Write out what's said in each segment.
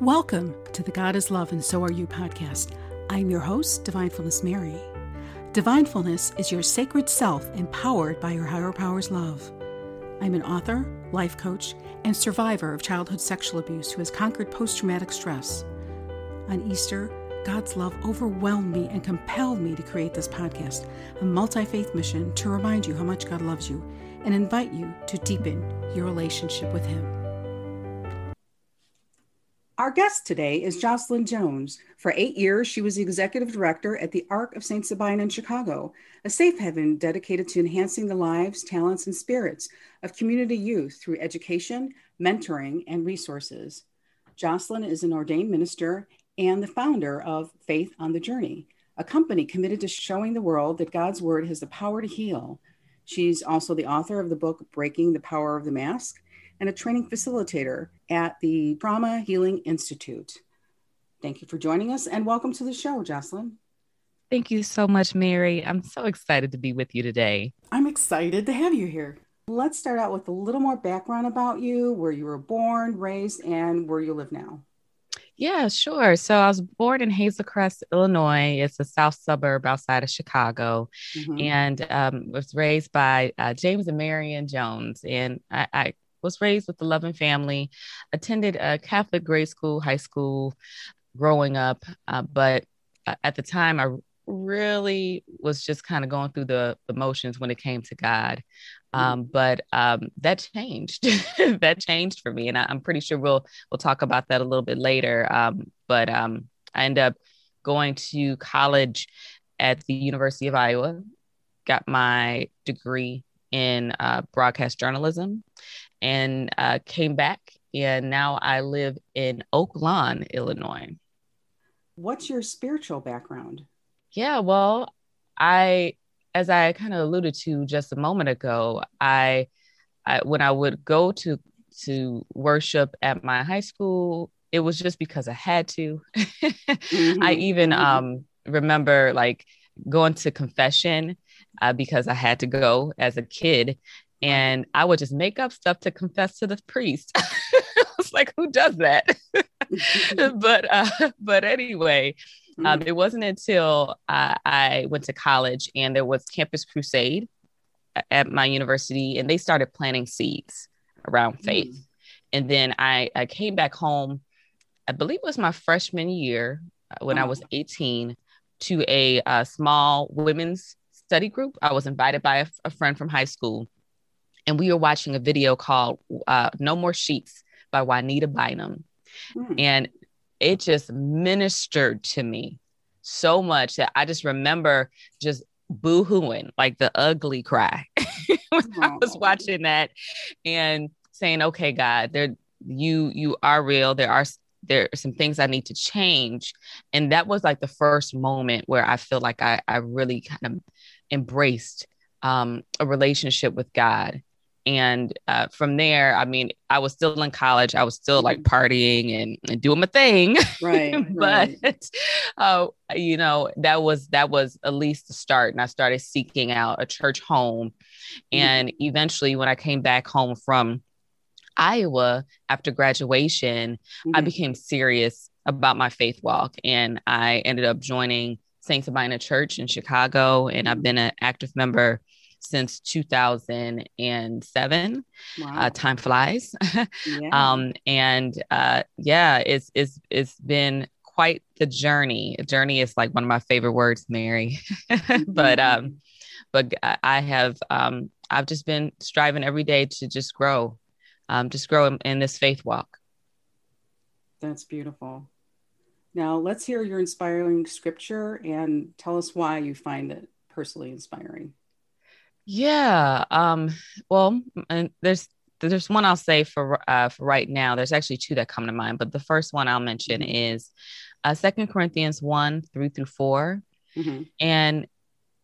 Welcome to the God is Love and So Are You podcast. I'm your host, Divinefulness Mary. Divinefulness is your sacred self empowered by your higher power's love. I'm an author, life coach, and survivor of childhood sexual abuse who has conquered post traumatic stress. On Easter, God's love overwhelmed me and compelled me to create this podcast, a multi faith mission to remind you how much God loves you and invite you to deepen your relationship with Him. Our guest today is Jocelyn Jones. For eight years, she was the executive director at the Ark of St. Sabina in Chicago, a safe haven dedicated to enhancing the lives, talents, and spirits of community youth through education, mentoring, and resources. Jocelyn is an ordained minister and the founder of Faith on the Journey, a company committed to showing the world that God's Word has the power to heal. She's also the author of the book Breaking the Power of the Mask and a training facilitator at the Trauma Healing Institute. Thank you for joining us and welcome to the show, Jocelyn. Thank you so much, Mary. I'm so excited to be with you today. I'm excited to have you here. Let's start out with a little more background about you, where you were born, raised, and where you live now. Yeah, sure. So I was born in Hazel Crest, Illinois. It's a south suburb outside of Chicago, mm-hmm. and um, was raised by uh, James and Marion Jones. And I, I, was raised with a loving family, attended a Catholic grade school, high school growing up. Uh, but uh, at the time, I really was just kind of going through the, the motions when it came to God. Mm-hmm. Um, but um, that changed. that changed for me, and I, am pretty sure we'll we'll talk about that a little bit later. Um, but um, I ended up going to college at the University of Iowa, got my degree in uh, broadcast journalism, and uh, came back. And now I live in Oak Lawn, Illinois. What's your spiritual background? Yeah, well, I, as I kind of alluded to just a moment ago, I, I when I would go to to worship at my high school, it was just because I had to. mm-hmm. I even mm-hmm. um, remember like going to confession uh, because I had to go as a kid and I would just make up stuff to confess to the priest. I was like, who does that? but uh, but anyway, um, mm-hmm. it wasn't until I, I went to college and there was Campus Crusade at my university, and they started planting seeds around faith. Mm. And then I, I came back home, I believe it was my freshman year uh, when oh. I was 18, to a, a, small women's study group. I was invited by a, a friend from high school and we were watching a video called uh, No More Sheets by Juanita Bynum. Mm. And it just ministered to me so much that I just remember just boo-hooing, like the ugly cry when I was watching that and saying, okay, God, there you you are real. There are there are some things I need to change. And that was like the first moment where I feel like I, I really kind of embraced um, a relationship with God and uh, from there i mean i was still in college i was still like partying and, and doing my thing right but right. Uh, you know that was that was at least the start and i started seeking out a church home mm-hmm. and eventually when i came back home from iowa after graduation mm-hmm. i became serious about my faith walk and i ended up joining saint sabina church in chicago and i've mm-hmm. been an active member since 2007. Wow. Uh, time flies. yeah. um, and uh, yeah, it's, it's, it's been quite the journey. Journey is like one of my favorite words, Mary. but, mm-hmm. um, but I have, um, I've just been striving every day to just grow, um, just grow in, in this faith walk. That's beautiful. Now, let's hear your inspiring scripture and tell us why you find it personally inspiring. Yeah. Um, well, and there's there's one I'll say for uh, for right now. There's actually two that come to mind, but the first one I'll mention mm-hmm. is uh, Second Corinthians one three through 4 mm-hmm. and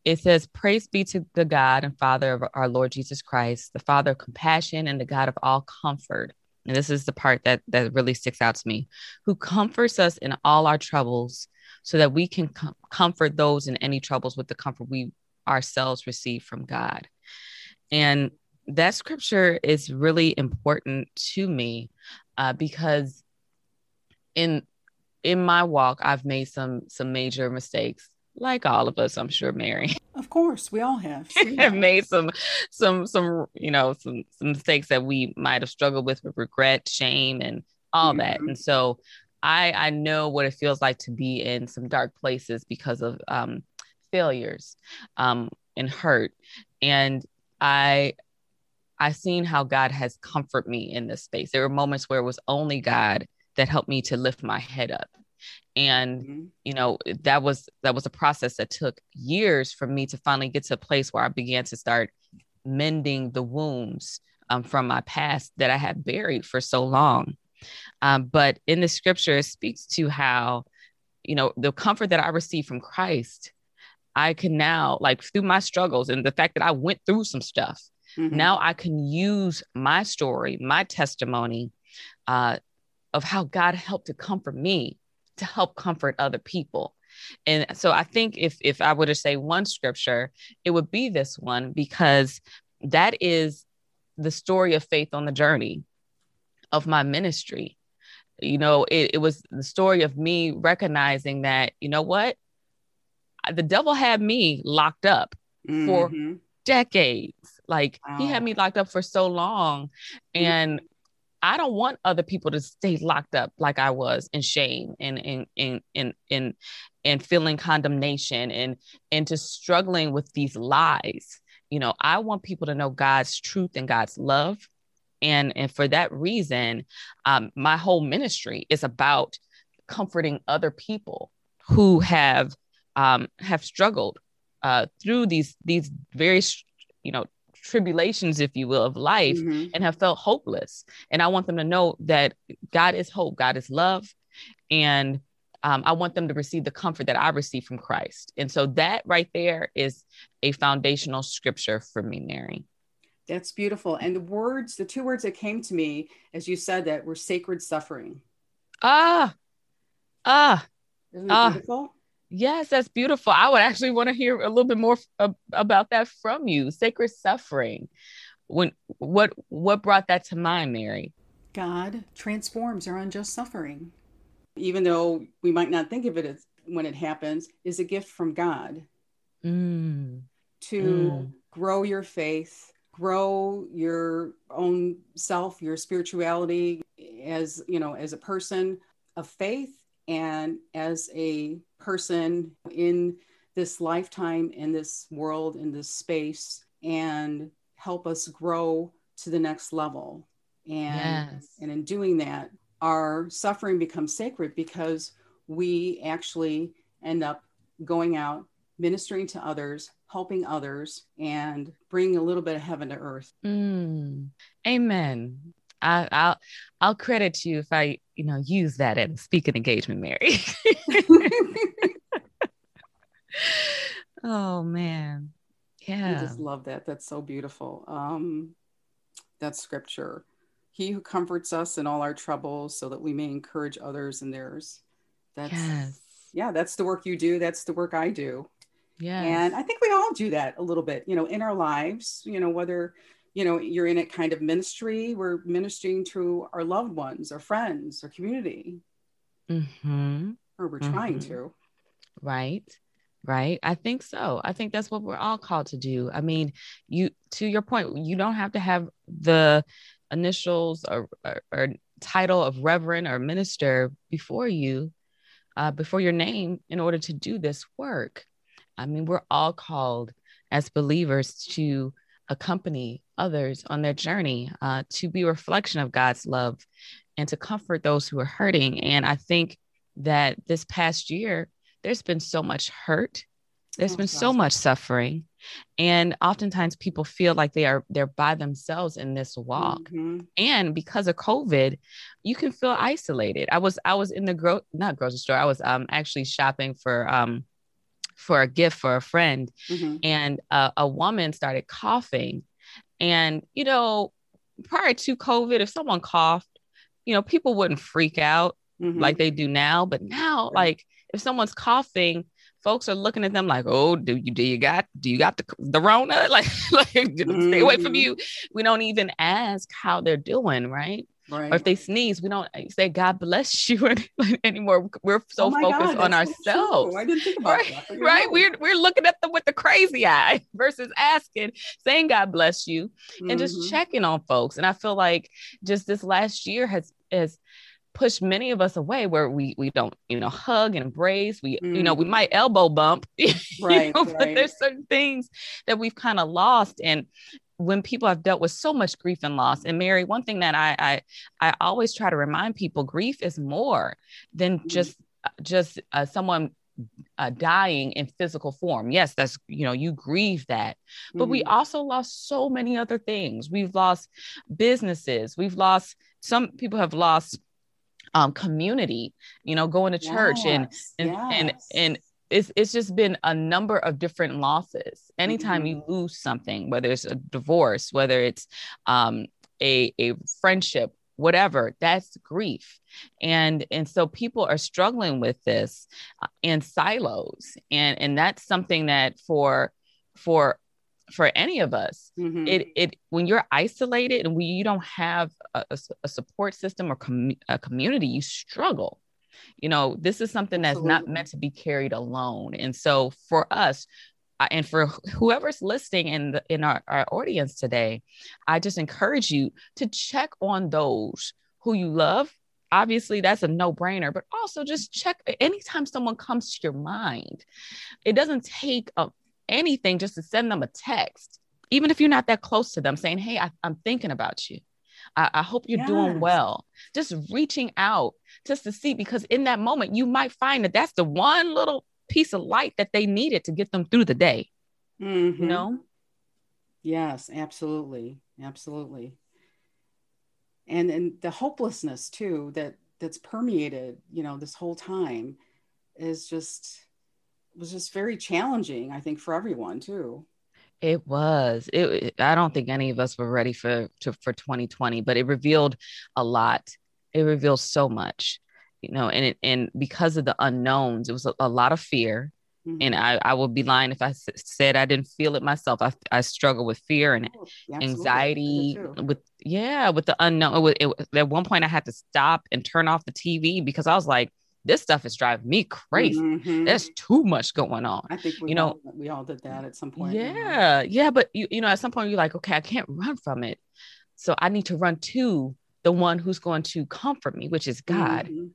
it says, "Praise be to the God and Father of our Lord Jesus Christ, the Father of compassion and the God of all comfort." And this is the part that that really sticks out to me, who comforts us in all our troubles, so that we can com- comfort those in any troubles with the comfort we ourselves receive from God. And that scripture is really important to me uh, because in in my walk, I've made some some major mistakes, like all of us, I'm sure, Mary. Of course, we all have. have made some some some you know some some mistakes that we might have struggled with with regret, shame, and all mm-hmm. that. And so I I know what it feels like to be in some dark places because of um, failures um, and hurt. And I i've seen how God has comforted me in this space. There were moments where it was only God that helped me to lift my head up. And mm-hmm. you know, that was that was a process that took years for me to finally get to a place where I began to start mending the wounds um, from my past that I had buried for so long. Um, but in the scripture, it speaks to how, you know, the comfort that I received from Christ, I can now, like through my struggles and the fact that I went through some stuff, mm-hmm. now I can use my story, my testimony uh, of how God helped to comfort me to help comfort other people. And so I think if if I were to say one scripture, it would be this one because that is the story of faith on the journey of my ministry. You know, it, it was the story of me recognizing that, you know what? The devil had me locked up mm-hmm. for decades. Like wow. he had me locked up for so long. And I don't want other people to stay locked up like I was in shame and in in in in and feeling condemnation and and just struggling with these lies. You know, I want people to know God's truth and God's love and and for that reason um, my whole ministry is about comforting other people who have um, have struggled uh, through these these very you know tribulations if you will of life mm-hmm. and have felt hopeless and i want them to know that god is hope god is love and um, i want them to receive the comfort that i receive from christ and so that right there is a foundational scripture for me mary that's beautiful. And the words, the two words that came to me as you said that were sacred suffering. Ah, ah, isn't that ah. beautiful? Yes, that's beautiful. I would actually want to hear a little bit more f- about that from you. Sacred suffering. When what what brought that to mind, Mary? God transforms our unjust suffering. Even though we might not think of it as when it happens, is a gift from God mm. to mm. grow your faith, grow your own self, your spirituality as, you know, as a person of faith and as a person in this lifetime, in this world, in this space, and help us grow to the next level. And, yes. and in doing that, our suffering becomes sacred because we actually end up going out ministering to others, helping others, and bringing a little bit of heaven to earth. Mm. Amen. I, I'll I'll credit you if I you know use that at a speaking engagement, Mary. oh man, yeah. I just love that. That's so beautiful. Um, that's scripture. He who comforts us in all our troubles, so that we may encourage others in theirs. That's yes. yeah. That's the work you do. That's the work I do. Yeah. And I think we all do that a little bit, you know, in our lives, you know, whether, you know, you're in a kind of ministry, we're ministering to our loved ones, our friends, our community. Mm-hmm. Or we're mm-hmm. trying to. Right. Right. I think so. I think that's what we're all called to do. I mean, you, to your point, you don't have to have the initials or, or, or title of reverend or minister before you, uh, before your name in order to do this work. I mean, we're all called as believers to accompany others on their journey, uh, to be a reflection of God's love and to comfort those who are hurting. And I think that this past year, there's been so much hurt. There's oh, been so much suffering. And oftentimes people feel like they are they're by themselves in this walk. Mm-hmm. And because of COVID, you can feel isolated. I was I was in the gro not grocery store. I was um actually shopping for um for a gift for a friend mm-hmm. and uh, a woman started coughing and you know prior to covid if someone coughed you know people wouldn't freak out mm-hmm. like they do now but now like if someone's coughing folks are looking at them like oh do you do you got do you got the, the rona like like mm-hmm. stay away from mm-hmm. you we don't even ask how they're doing right Right. Or if they sneeze, we don't say God bless you anymore. We're so oh focused God, on ourselves. So I didn't think about right? that. Right. We're we're looking at them with the crazy eye versus asking, saying God bless you, mm-hmm. and just mm-hmm. checking on folks. And I feel like just this last year has has pushed many of us away where we we don't you know hug and embrace we mm. you know we mm. might elbow bump right, know, right. but there's certain things that we've kind of lost and when people have dealt with so much grief and loss and mary one thing that i i, I always try to remind people grief is more than mm. just just uh, someone uh, dying in physical form. Yes, that's, you know, you grieve that. But mm-hmm. we also lost so many other things. We've lost businesses. We've lost, some people have lost um, community, you know, going to church yes, and and, yes. and and it's it's just been a number of different losses. Anytime mm-hmm. you lose something, whether it's a divorce, whether it's um, a a friendship, whatever, that's grief. And and so people are struggling with this uh, in silos, and and that's something that for for for any of us mm-hmm. it it when you're isolated and we you don't have a, a support system or com- a community you struggle you know this is something that's Absolutely. not meant to be carried alone and so for us and for whoever's listening in the, in our, our audience today i just encourage you to check on those who you love obviously that's a no-brainer but also just check anytime someone comes to your mind it doesn't take a, anything just to send them a text, even if you're not that close to them, saying, Hey, I, am thinking about you. I, I hope you're yes. doing well. Just reaching out just to see, because in that moment, you might find that that's the one little piece of light that they needed to get them through the day. Mm-hmm. You know? Yes, absolutely. Absolutely. And and the hopelessness too that that's permeated, you know, this whole time is just was just very challenging, I think, for everyone too. It was. It. I don't think any of us were ready for to, for 2020, but it revealed a lot. It revealed so much, you know, and it, and because of the unknowns, it was a, a lot of fear. Mm-hmm. And I, I would be lying if I s- said I didn't feel it myself. I, I struggle with fear and oh, anxiety with, yeah, with the unknown. It, it, at one point, I had to stop and turn off the TV because I was like, this stuff is driving me crazy. Mm-hmm. There's too much going on. I think we you know all, we all did that at some point. Yeah, yeah, but you you know at some point you're like, okay, I can't run from it, so I need to run to the one who's going to comfort me, which is God, mm-hmm.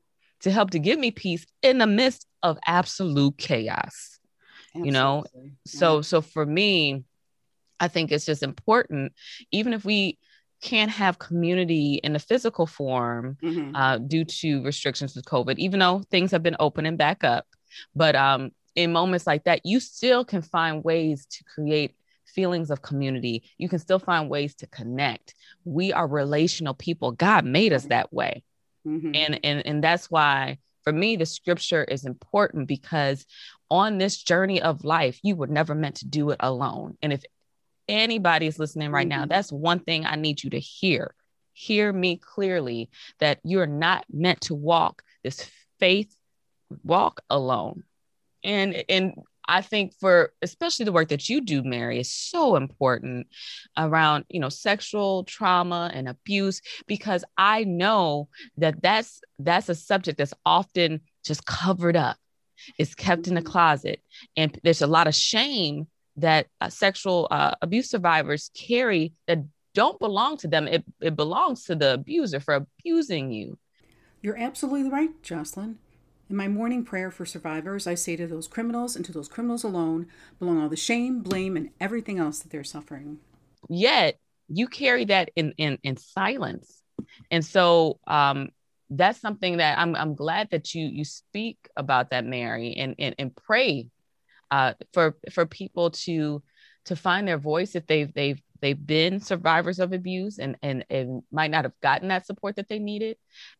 to help to give me peace in the midst of absolute chaos. Absolutely. You know, yeah. so so for me, I think it's just important, even if we can't have community in a physical form mm-hmm. uh, due to restrictions with COVID, even though things have been opening back up. But um, in moments like that, you still can find ways to create feelings of community. You can still find ways to connect. We are relational people. God made us that way. Mm-hmm. And, and, and that's why, for me, the scripture is important because on this journey of life, you were never meant to do it alone. And if anybody's listening right now, mm-hmm. that's one thing I need you to hear. Hear me clearly that you're not meant to walk this faith walk alone. And and I think for especially the work that you do, Mary, is so important around you know sexual trauma and abuse because I know that that's that's a subject that's often just covered up. It's kept in the mm-hmm. closet, and there's a lot of shame that uh, sexual uh, abuse survivors carry that don't belong to them. It, it belongs to the abuser for abusing you. You're absolutely right, Jocelyn. In my morning prayer for survivors, I say to those criminals and to those criminals alone belong all the shame, blame, and everything else that they're suffering. Yet you carry that in in, in silence, and so um, that's something that I'm I'm glad that you you speak about that, Mary, and and, and pray uh, for for people to to find their voice if they've they've they've been survivors of abuse and, and and might not have gotten that support that they needed.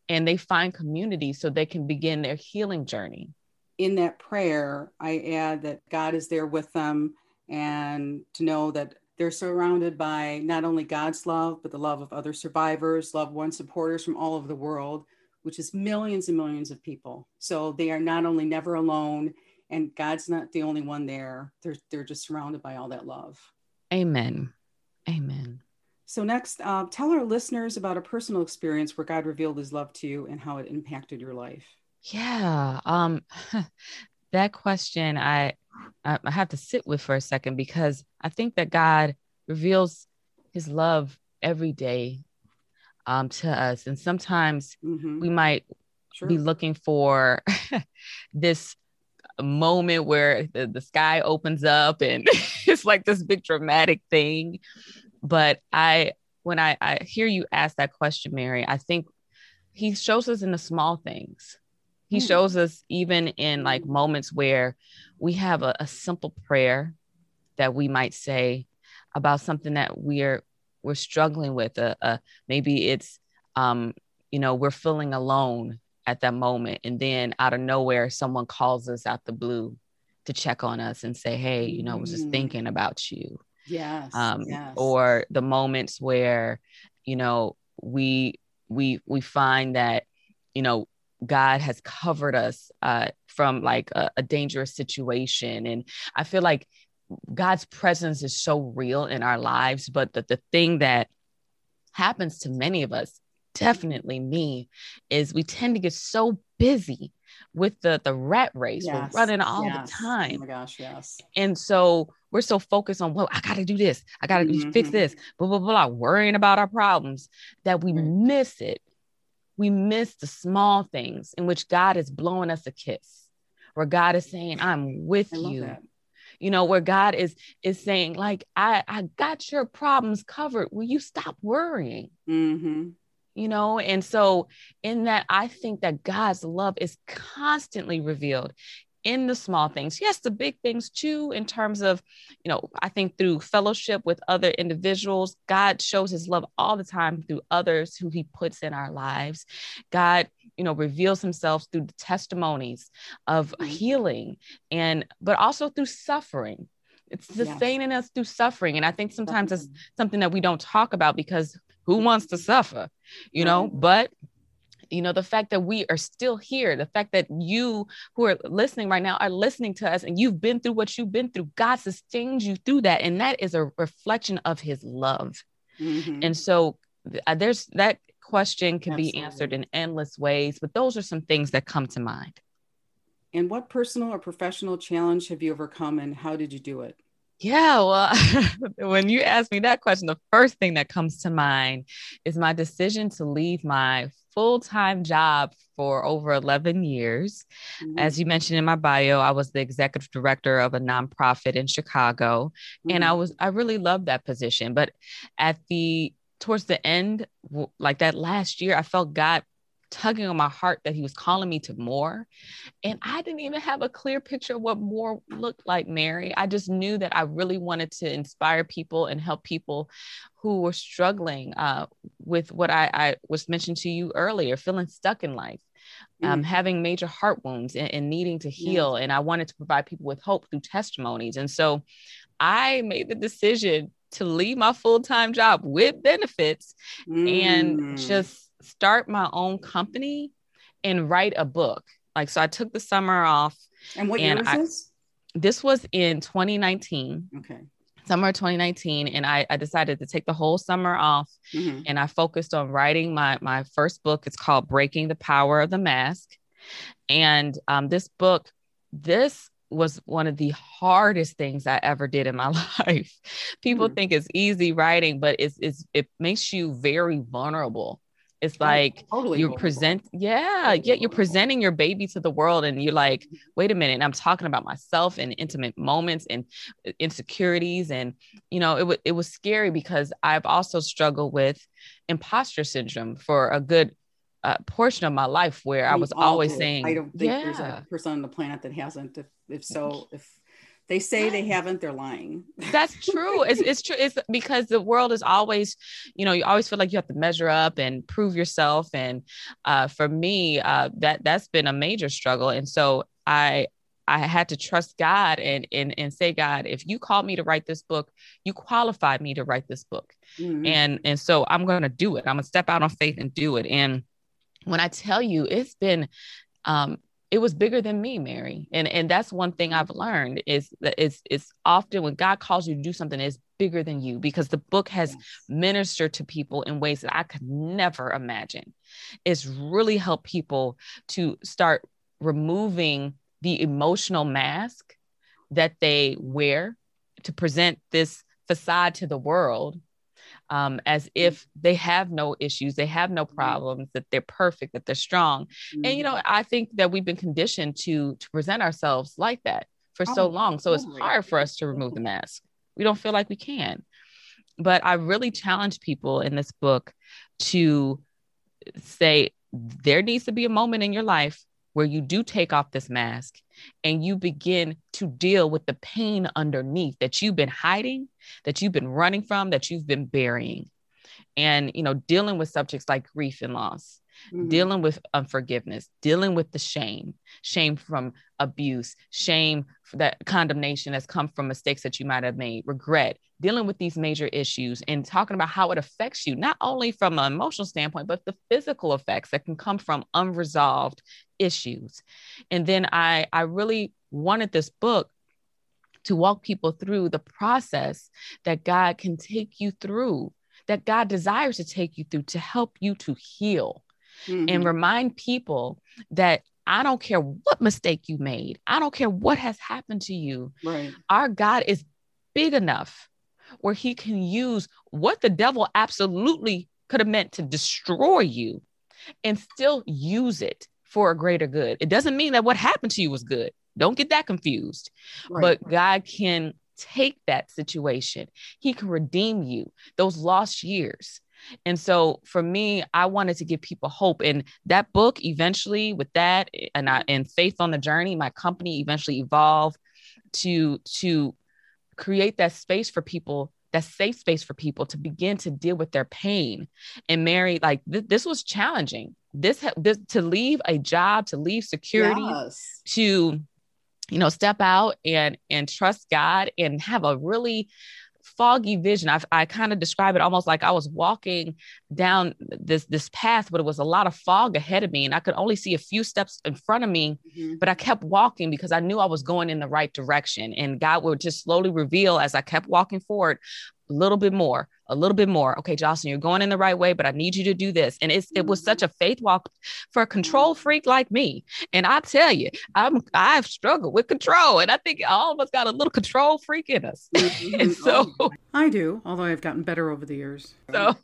And they find community so they can begin their healing journey. In that prayer i add that god is there with them and to know that they're surrounded by not only god's love but the love of other survivors loved ones supporters from all over the world which is millions and millions of people. So they are not only never alone and God's not the only one there. They're they're just surrounded by all that love. Amen. Amen. So, next, uh, tell our listeners about a personal experience where God revealed his love to you and how it impacted your life. Yeah. Um, that question I, I have to sit with for a second because I think that God reveals his love every day um, to us. And sometimes mm-hmm. we might sure. be looking for this moment where the, the sky opens up and it's like this big dramatic thing. But I, when I, I hear you ask that question, Mary, I think he shows us in the small things. He mm. shows us even in like moments where we have a, a simple prayer that we might say about something that we're we're struggling with. Uh, uh, maybe it's um, you know we're feeling alone at that moment and then out of nowhere someone calls us out the blue to check on us and say hey you know i was just mm. thinking about you yes, um, yes. or the moments where you know we we we find that you know god has covered us uh, from like a, a dangerous situation and i feel like god's presence is so real in our lives but the, the thing that happens to many of us definitely me is we tend to get so busy with the the rat race yes, we're running all yes. the time oh my gosh yes and so we're so focused on well i gotta do this i gotta mm-hmm. fix this blah blah blah worrying about our problems that we right. miss it we miss the small things in which god is blowing us a kiss where god is saying i'm with you that. you know where god is is saying like i i got your problems covered will you stop worrying mm-hmm you know? And so in that i think that god's love is constantly revealed in the small things. Yes the big things too in terms of you know i think through fellowship with other individuals god shows his love all the time through others who he puts in our lives. God you know reveals himself through the testimonies of mm-hmm. healing and but also through suffering. It's sustaining yes. us through suffering. And i think sometimes it's something that we don't talk about because who wants to suffer you know? But you know the fact that we are still here the fact that you who are listening right now are listening to us and you've been through what you've been through god sustains you through that and that is a reflection of his love. Mm-hmm. and so uh, there's that question can Absolutely. be answered in endless ways but those are some things that come to mind. And what personal or professional challenge have you overcome and how did you do it yeah, well, when you ask me that question, the first thing that comes to mind is my decision to leave my full time job for over 11 years. Mm-hmm. As you mentioned in my bio, I was the executive director of a nonprofit in Chicago, mm-hmm. and I mm-hmm. was I really loved that position. But at the towards the end, like that last year, I felt God tugging on my heart that he was calling me to more. And I didn't even have a clear picture of what more looked like, Mary. I just knew that I really wanted to inspire people and help people who were struggling uh, with what I, I, was mentioned to you earlier, feeling stuck in life. Um, mm. having major heart wounds and, and needing to heal. And I wanted to provide people with hope through testimonies. And so I made the decision to leave my full time job with benefits mm. and just start my own company and write a book. Like, so I took the summer off. And what and year was I, this? This was in 2019. Okay. Summer 2019. And I, I decided to take the whole summer off mm-hmm. and I focused on writing my, my first book. It's called Breaking the Power of the Mask. And um, this book, this was one of the hardest things I ever did in my life. People mm-hmm. think it's easy writing, but it's, it's it makes you very vulnerable it's like totally you present, yeah, yeah, you're presenting your baby to the world, and you're like, wait a minute, I'm talking about myself and intimate moments and uh, insecurities, and you know, it w- it was scary because I've also struggled with imposter syndrome for a good uh, portion of my life where I was always saying, I don't think yeah. there's a person on the planet that hasn't. If, if so, if they say they haven't they're lying that's true it's, it's true it's because the world is always you know you always feel like you have to measure up and prove yourself and uh, for me uh, that that's been a major struggle and so i I had to trust God and, and and say, God, if you called me to write this book, you qualified me to write this book. Mm-hmm. And and so I'm gonna do it. I'm gonna step out on faith and do it. And when I tell you, it's been um, it was bigger than me mary and and that's one thing i've learned is that it's it's often when god calls you to do something it's bigger than you because the book has yes. ministered to people in ways that I could never imagine. It's really helped people to start removing the emotional mask that they wear to present this facade to the world um, as mm-hmm. if they have no issues, they have no mm-hmm. problems, that they're perfect, that they're strong. Mm-hmm. And you know, I think that we've been conditioned to to present ourselves like that for oh, so long. So it's hard for us to remove the mask. We don't feel like we can. But I really challenge people in this book to say there needs to be a moment in your life where you do take off this mask and you begin to deal with the pain underneath that you've been hiding, that you've been running from, that you've been burying. And, you know, dealing with subjects like grief and loss, mm-hmm. dealing with unforgiveness, dealing with the shame, shame from abuse, shame that condemnation has come from mistakes that you might have made, regret, dealing with these major issues and talking about how it affects you, not only from an emotional standpoint, but the physical effects that can come from unresolved issues. And then I, I really wanted this book to walk people through the process that God can take you through, that God desires to take you through to help you to heal mm-hmm. and remind people that I don't care what mistake you made. I don't care what has happened to you. Right. Our God is big enough where he can use what the devil absolutely could have meant to destroy you and still use it for a greater good. It doesn't mean that what happened to you was good. Don't get that confused. Right. But God can take that situation, He can redeem you, those lost years. And so for me, I wanted to give people hope. And that book eventually, with that and I, and faith on the journey, my company eventually evolved to to create that space for people that safe space for people to begin to deal with their pain and mary like th- this was challenging this, this to leave a job to leave security yes. to you know step out and and trust god and have a really foggy vision. I, I kind of describe it almost like I was walking down this this path, but it was a lot of fog ahead of me, and I could only see a few steps in front of me. Mm-hmm. But I kept walking because I knew I was going in the right direction, and God would just slowly reveal as I kept walking forward a little bit more, a little bit more. Okay, Jocelyn, you're going in the right way, but I need you to do this. And it's it was mm-hmm. such a faith walk for a control mm-hmm. freak like me. And I tell you, I'm I've struggled with control, and I think all of us got a little control freak in us. Mm-hmm. and so oh, I do, although I've gotten better over the years. So,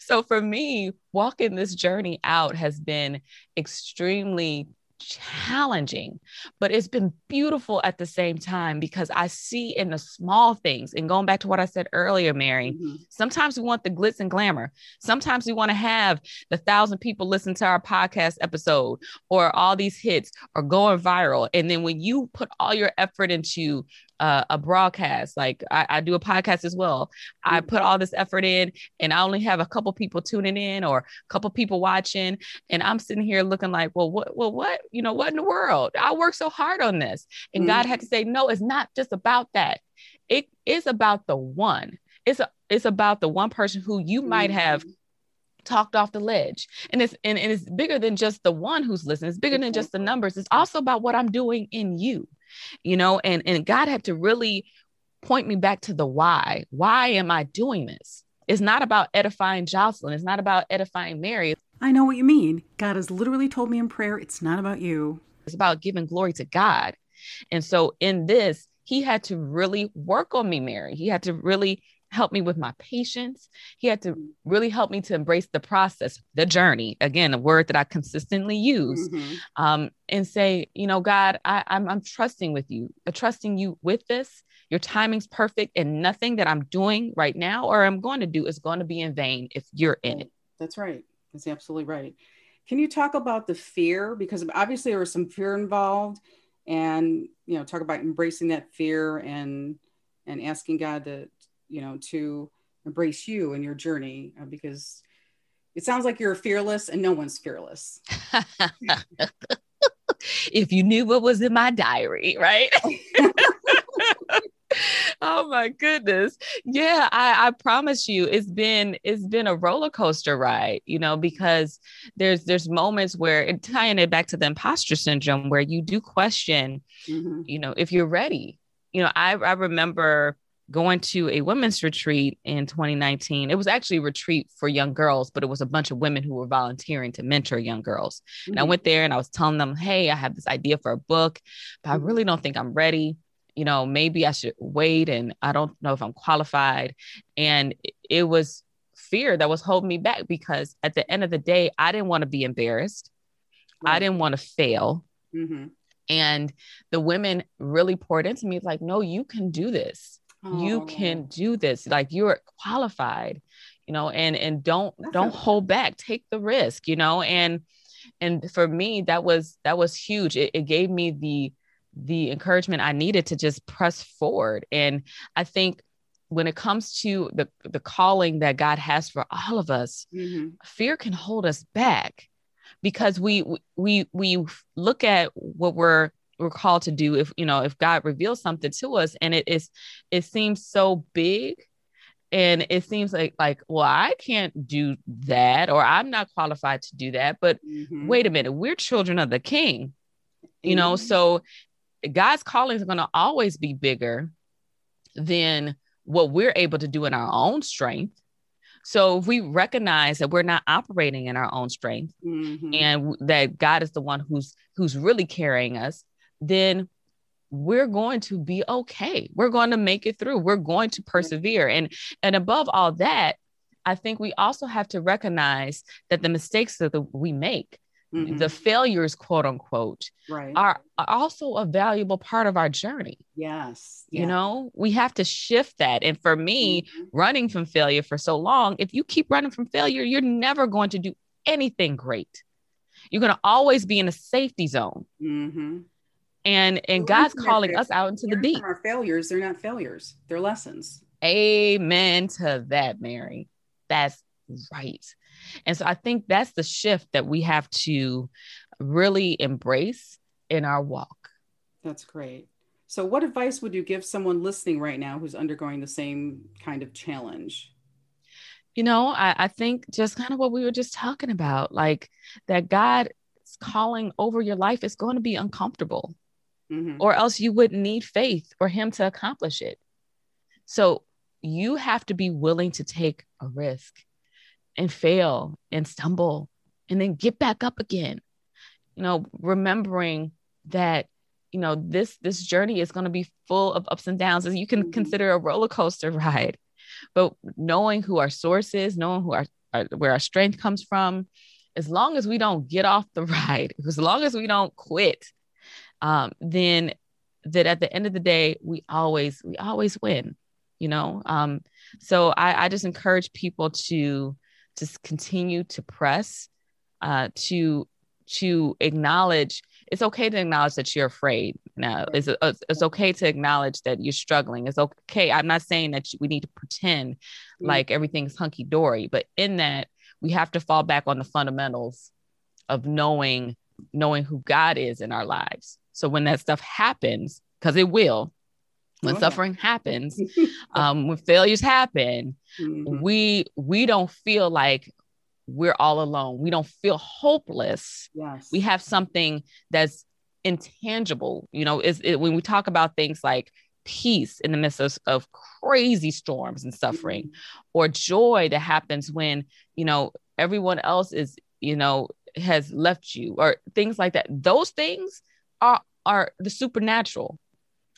so for me, walking this journey out has been extremely challenging, but it's been beautiful at the same time because I see in the small things. And going back to what I said earlier, Mary, mm-hmm. sometimes we want the glitz and glamour. Sometimes we want to have the thousand people listen to our podcast episode or all these hits or going viral. And then when you put all your effort into uh, a broadcast. Like I, I, do a podcast as well. I mm-hmm. put all this effort in, and I only have a couple people tuning in or a couple people watching, and I'm sitting here looking like, well, what, well, what, you know, what in the world? I worked so hard on this, and mm-hmm. God had to say, no, it's not just about that. It is about the one. It's a, it's about the one person who you might have mm-hmm. talked off the ledge and it's and, and, it's bigger than just the one who's listening it's bigger than just the numbers it's also about what i'm doing in you you know, and, and God had to really point me back to the why. Why am I doing this? It's not about edifying Jocelyn. It's not about edifying Mary. I know what you mean. God has literally told me in prayer, it's not about you. It's about giving glory to God. And so in this, he had to really work on me, Mary. He had to really help me with my patience. He had to really help me to embrace the process, the journey. Again, a word that I consistently use, mm-hmm. um, and say, you know, God, I, I'm, I'm trusting with you, I'm trusting you with this. Your timing's perfect, and nothing that I'm doing right now or I'm going to do is going to be in vain if you're in it. That's right. That's absolutely right. Can you talk about the fear? Because obviously there was some fear involved, and you know, talk about embracing that fear and and asking God to you know to embrace you and your journey uh, because it sounds like you're fearless and no one's fearless. If you knew what was in my diary right? Oh my goodness. Yeah I, I promise you it's been it's been a roller coaster ride you know because there's there's moments where and tying it back to the imposter syndrome where you do question mm-hmm. you know if you're ready. You know i i remember going to a women's retreat in 2019. It was actually a retreat for young girls, but it was a bunch of women who were volunteering to mentor young girls. Mm-hmm. And I mm-hmm. went there and I was telling them, hey, I have this idea for a book, but I mm-hmm. really don't think I'm ready. You know, maybe I should wait and I don't know if I'm qualified. And it was fear that was holding me back because at the end of the day, I didn't want to be embarrassed. Right. I didn't want to fail. Mm-hmm. And the women really poured into me like, no, you can do this you can do this like you're qualified you know and and don't don't hold back take the risk you know and and for me that was that was huge. It, it gave me the the encouragement i needed to just press forward. And i think when it comes to the the calling that god has for all of us mm-hmm. fear can hold us back because we we we look at what we're we're called to do if you know if god reveals something to us and it is it seems so big and it seems like like well i can't do that or i'm not qualified to do that but mm-hmm. wait a minute we're children of the king you know mm-hmm. so god's calling is going to always be bigger than what we're able to do in our own strength so if we recognize that we're not operating in our own strength mm-hmm. and that God is the one who's who's really carrying us, then we're going to be okay. We're going to make it through. We're going to persevere. And and above all that, I think we also have to recognize that the mistakes that we make, mm-hmm. the failures, quote unquote, right. are, are, also a valuable part of our journey. Yes. You know, we have to shift that. And for me, mm-hmm. running from failure for so long, if you keep running from failure, you're never going to do anything great. You're going to always be in a safety zone. Mm-hmm and and God's calling us out into the deep. Our failures, they're not failures; they're lessons. Amen to that, Mary. That's right. And so I think that's the shift that we have to really embrace in our walk. That's great. So, what advice would you give someone listening right now who's undergoing the same kind of challenge? You know, I, I think just kind of what we were just talking about, like that God's calling over your life is going to be uncomfortable mm-hmm. or else you wouldn't need faith for him to accomplish it. So you have to be willing to take a risk and fail and stumble and then get back up again. You know, remembering that you know this this journey is going to be full of ups and downs as you can mm-hmm. consider a roller coaster ride but knowing who our source is knowing who our, our, where our strength comes from as long as we don't get off the ride as long as we don't quit um, then that at the end of the day, we always, we always win, you know? Um, so I, I just encourage people to just continue to press, uh, to, to acknowledge it's okay to acknowledge that you're afraid now it's, it's okay to acknowledge that you're struggling it's okay i'm not saying that we need to pretend mm-hmm. like everything's hunky-dory but in that we have to fall back on the fundamentals of knowing knowing who god is in our lives so when that stuff happens, because it will, when oh, suffering happens, um, when failures happen, mm-hmm. we we don't feel like we're all alone. We don't feel hopeless. Yes. We have something that's intangible. You know, is it, when we talk about things like peace in the midst of, of crazy storms and suffering, mm-hmm. or joy that happens when you know everyone else is you know has left you, or things like that. Those things are are the supernatural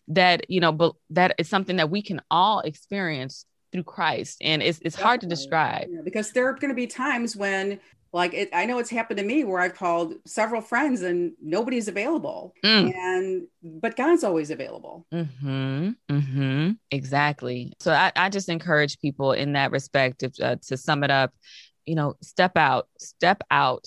that you know but that is something that we can all experience through christ. And it's, it's hard to describe. Yeah, because there are going to be times when like it, i know it's happened to me where i've called several friends and nobody's available. Mm. and but god's always available. Mm-hmm, mm-hmm, exactly. So I, I just encourage people in that respect if, uh, to sum it up you know step out step out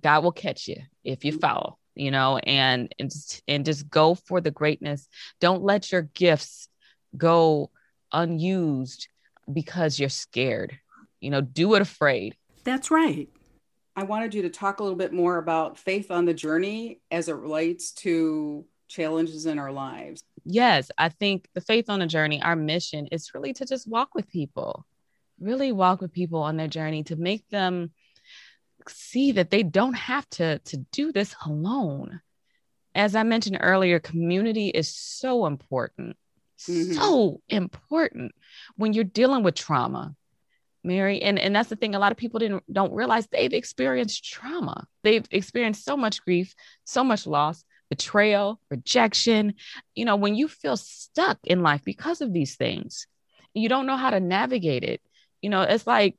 god will catch you if you mm-hmm. you know, and and just, and just go for the greatness. Don't let your gifts go unused because you're scared. You know, do it afraid. That's right. I wanted you to talk a little bit more about faith on the journey as it relates to challenges in our lives. Yes, I think the faith on the journey, our mission is really to just walk with people, really walk with people on their journey to make them see that they don't have to to do this alone as i mentioned earlier community is so important mm-hmm. so important when you're dealing with trauma. Mary, and, and that's the thing a lot of people didn't don't realize they've experienced trauma. They've experienced so much grief, so much loss, betrayal, rejection. You know, when you feel stuck in life because of these things, you don't know how to navigate it. You know, it's like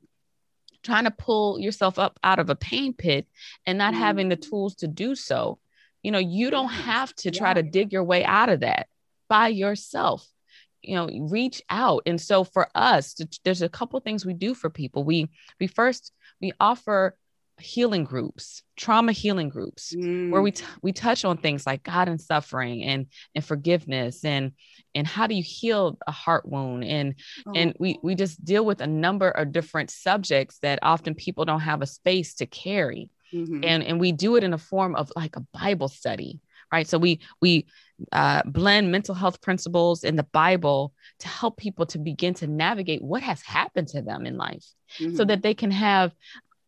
trying to pull yourself up out of a pain pit and not mm-hmm. having the tools to do so. You know, you don't have to try yeah. to dig your way out of that by yourself. You know, reach out. And so for us, there's a couple things we do for people. We we first we offer healing groups, trauma healing groups, mm. where we mm. t- we touch on things like God and suffering and and forgiveness and and how do you heal a heart wound and oh. and we we just deal with a number of different subjects that often people don't have a space to carry. Mm-hmm. And and we do it in a form of like a Bible study, right? So we we uh, blend mental health principles in the Bible to help people to begin to navigate what has happened to them in life, mm-hmm. so that they can have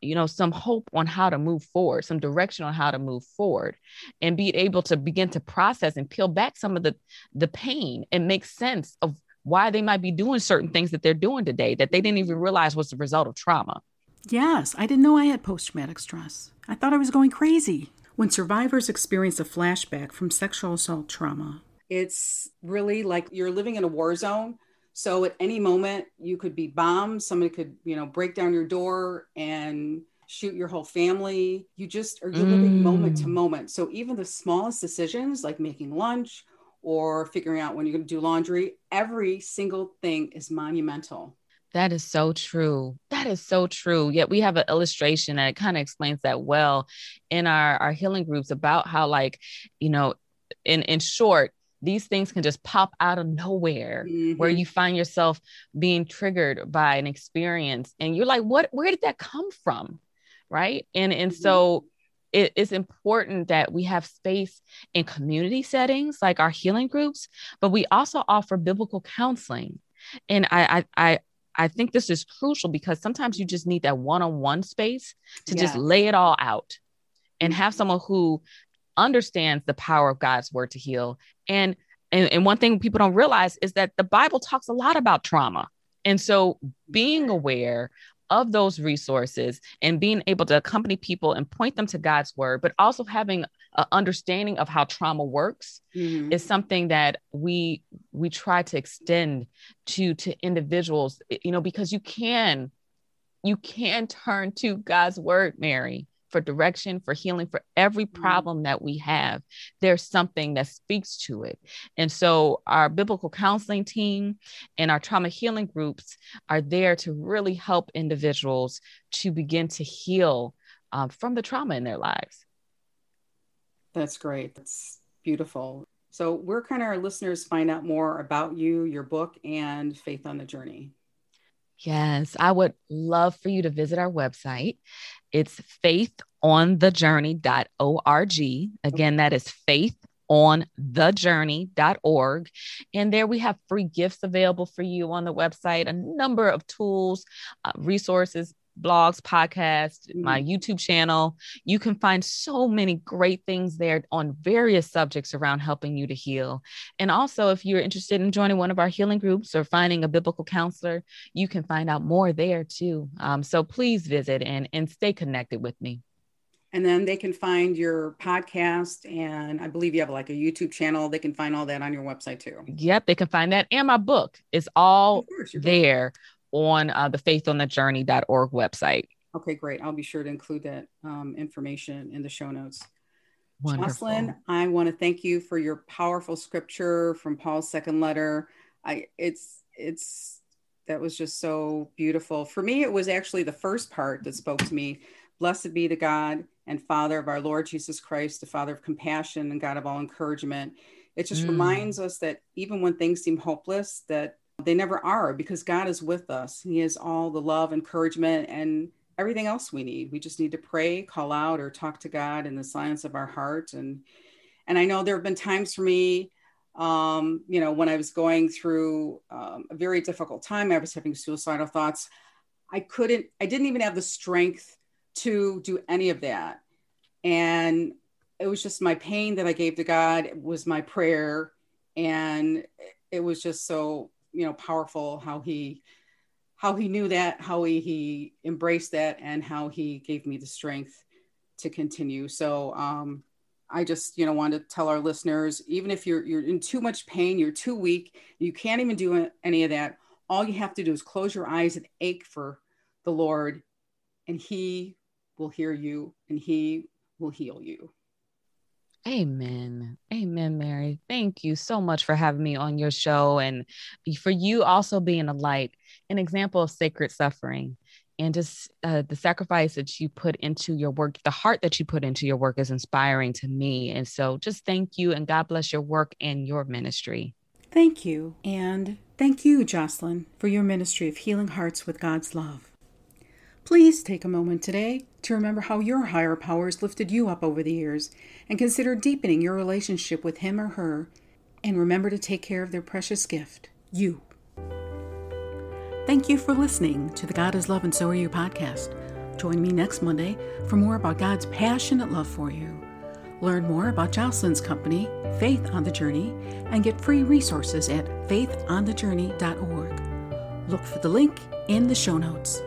you know some hope on how to move forward some direction on how to move forward and be able to begin to process and peel back some of the the pain and make sense of why they might be doing certain things that they're doing today that they didn't even realize was the result of trauma. Yes i didn't know i had post-traumatic stress. I thought i was going crazy. When survivors experience a flashback from sexual assault trauma it's really like you're living in a war zone so at any moment, you could be bombed. Somebody could, you know, break down your door and shoot your whole family. You just are mm. living moment to moment. So even the smallest decisions, like making lunch or figuring out when you're going to do laundry, every single thing is monumental. That is so true. That is so true. Yet we have an illustration that kind of explains that well in our our healing groups about how like, you know, in in short, these things can just pop out of nowhere mm-hmm. where you find yourself being triggered by an experience and you're like what where did that come from right and and mm-hmm. so it, it's important that we have space in community settings like our healing groups but we also offer biblical counseling and i i, I I think this is crucial because sometimes you just need that one-on-one space to yeah. just lay it all out and have someone who understands the power of God's word to heal. And, and, and one thing people don't realize is that the Bible talks a lot about trauma. And so being aware of those resources and being able to accompany people and point them to God's word, but also having an understanding of how trauma works mm-hmm. is something that we we try to extend to to individuals, you know, because you can you can turn to God's word, Mary for direction, for healing, for every mm-hmm. problem that we have, there's something that speaks to it. And so our biblical counseling team and our trauma healing groups are there to really help individuals to begin to heal um, from the trauma in their lives. That's great. That's beautiful. So, where can our listeners find out more about you, your book, and Faith on the Journey? Yes, I would love for you to visit our website. It's faithonthejourney.org. Again, that is faith on thejourney.org. And there we have free gifts available for you on the website, a number of tools, uh, resources, blogs, podcasts, mm-hmm. my YouTube channel. You can find so many great things there on various subjects around helping you to heal. And also, if you're interested in joining one of our healing groups or finding a biblical counselor, you can find out more there too. Um, so please visit and, and stay connected with me. And then they can find your podcast, and I believe you have like a YouTube channel. They can find all that on your website too. Yep, they can find that. And my book is all there on uh, the faithonthejourney.org website. Okay, great. I'll be sure to include that um, information in the show notes. Wonderful. Jocelyn, I want to thank you for your powerful scripture from Paul's second letter. I it's it's that was just so beautiful. For me, it was actually the first part that spoke to me. Blessed be the God and Father of our Lord Jesus Christ, the Father of compassion and God of all encouragement. It just mm. reminds us that even when things seem hopeless, that they never are because God is with us. He has all the love, encouragement, and everything else we need. We just need to pray, call out, or talk to God in the silence of our heart. And and I know there have been times for me, um, you know, when I was going through um, a very difficult time, I was having suicidal thoughts. I couldn't, I didn't even have the strength to do any of that. And it was just my pain that I gave to God it was my prayer. And it was just so you know powerful how he how he knew that how he, he embraced that and how he gave me the strength to continue. So um i just you know want to tell our listeners even if you're you're in too much pain you're too weak you can't even do any of that. All you have to do is close your eyes and ache for the lord and he will hear you and he will heal you Amen. Amen, Mary. Thank you so much for having me on your show and for you also being a light, an example of sacred suffering and just uh, the sacrifice that you put into your work, the heart that you put into your work is inspiring to me. And so just thank you and God bless your work and your ministry. Thank you. And thank you, Jocelyn, for your ministry of healing hearts with God's love. Please take a moment today to remember how your higher powers lifted you up over the years and consider deepening your relationship with him or her. And remember to take care of their precious gift, you. Thank you for listening to the God is Love and So Are You podcast. Join me next Monday for more about God's passionate love for you. Learn more about Jocelyn's company, Faith on the Journey, and get free resources at faithonthejourney.org. Look for the link in the show notes.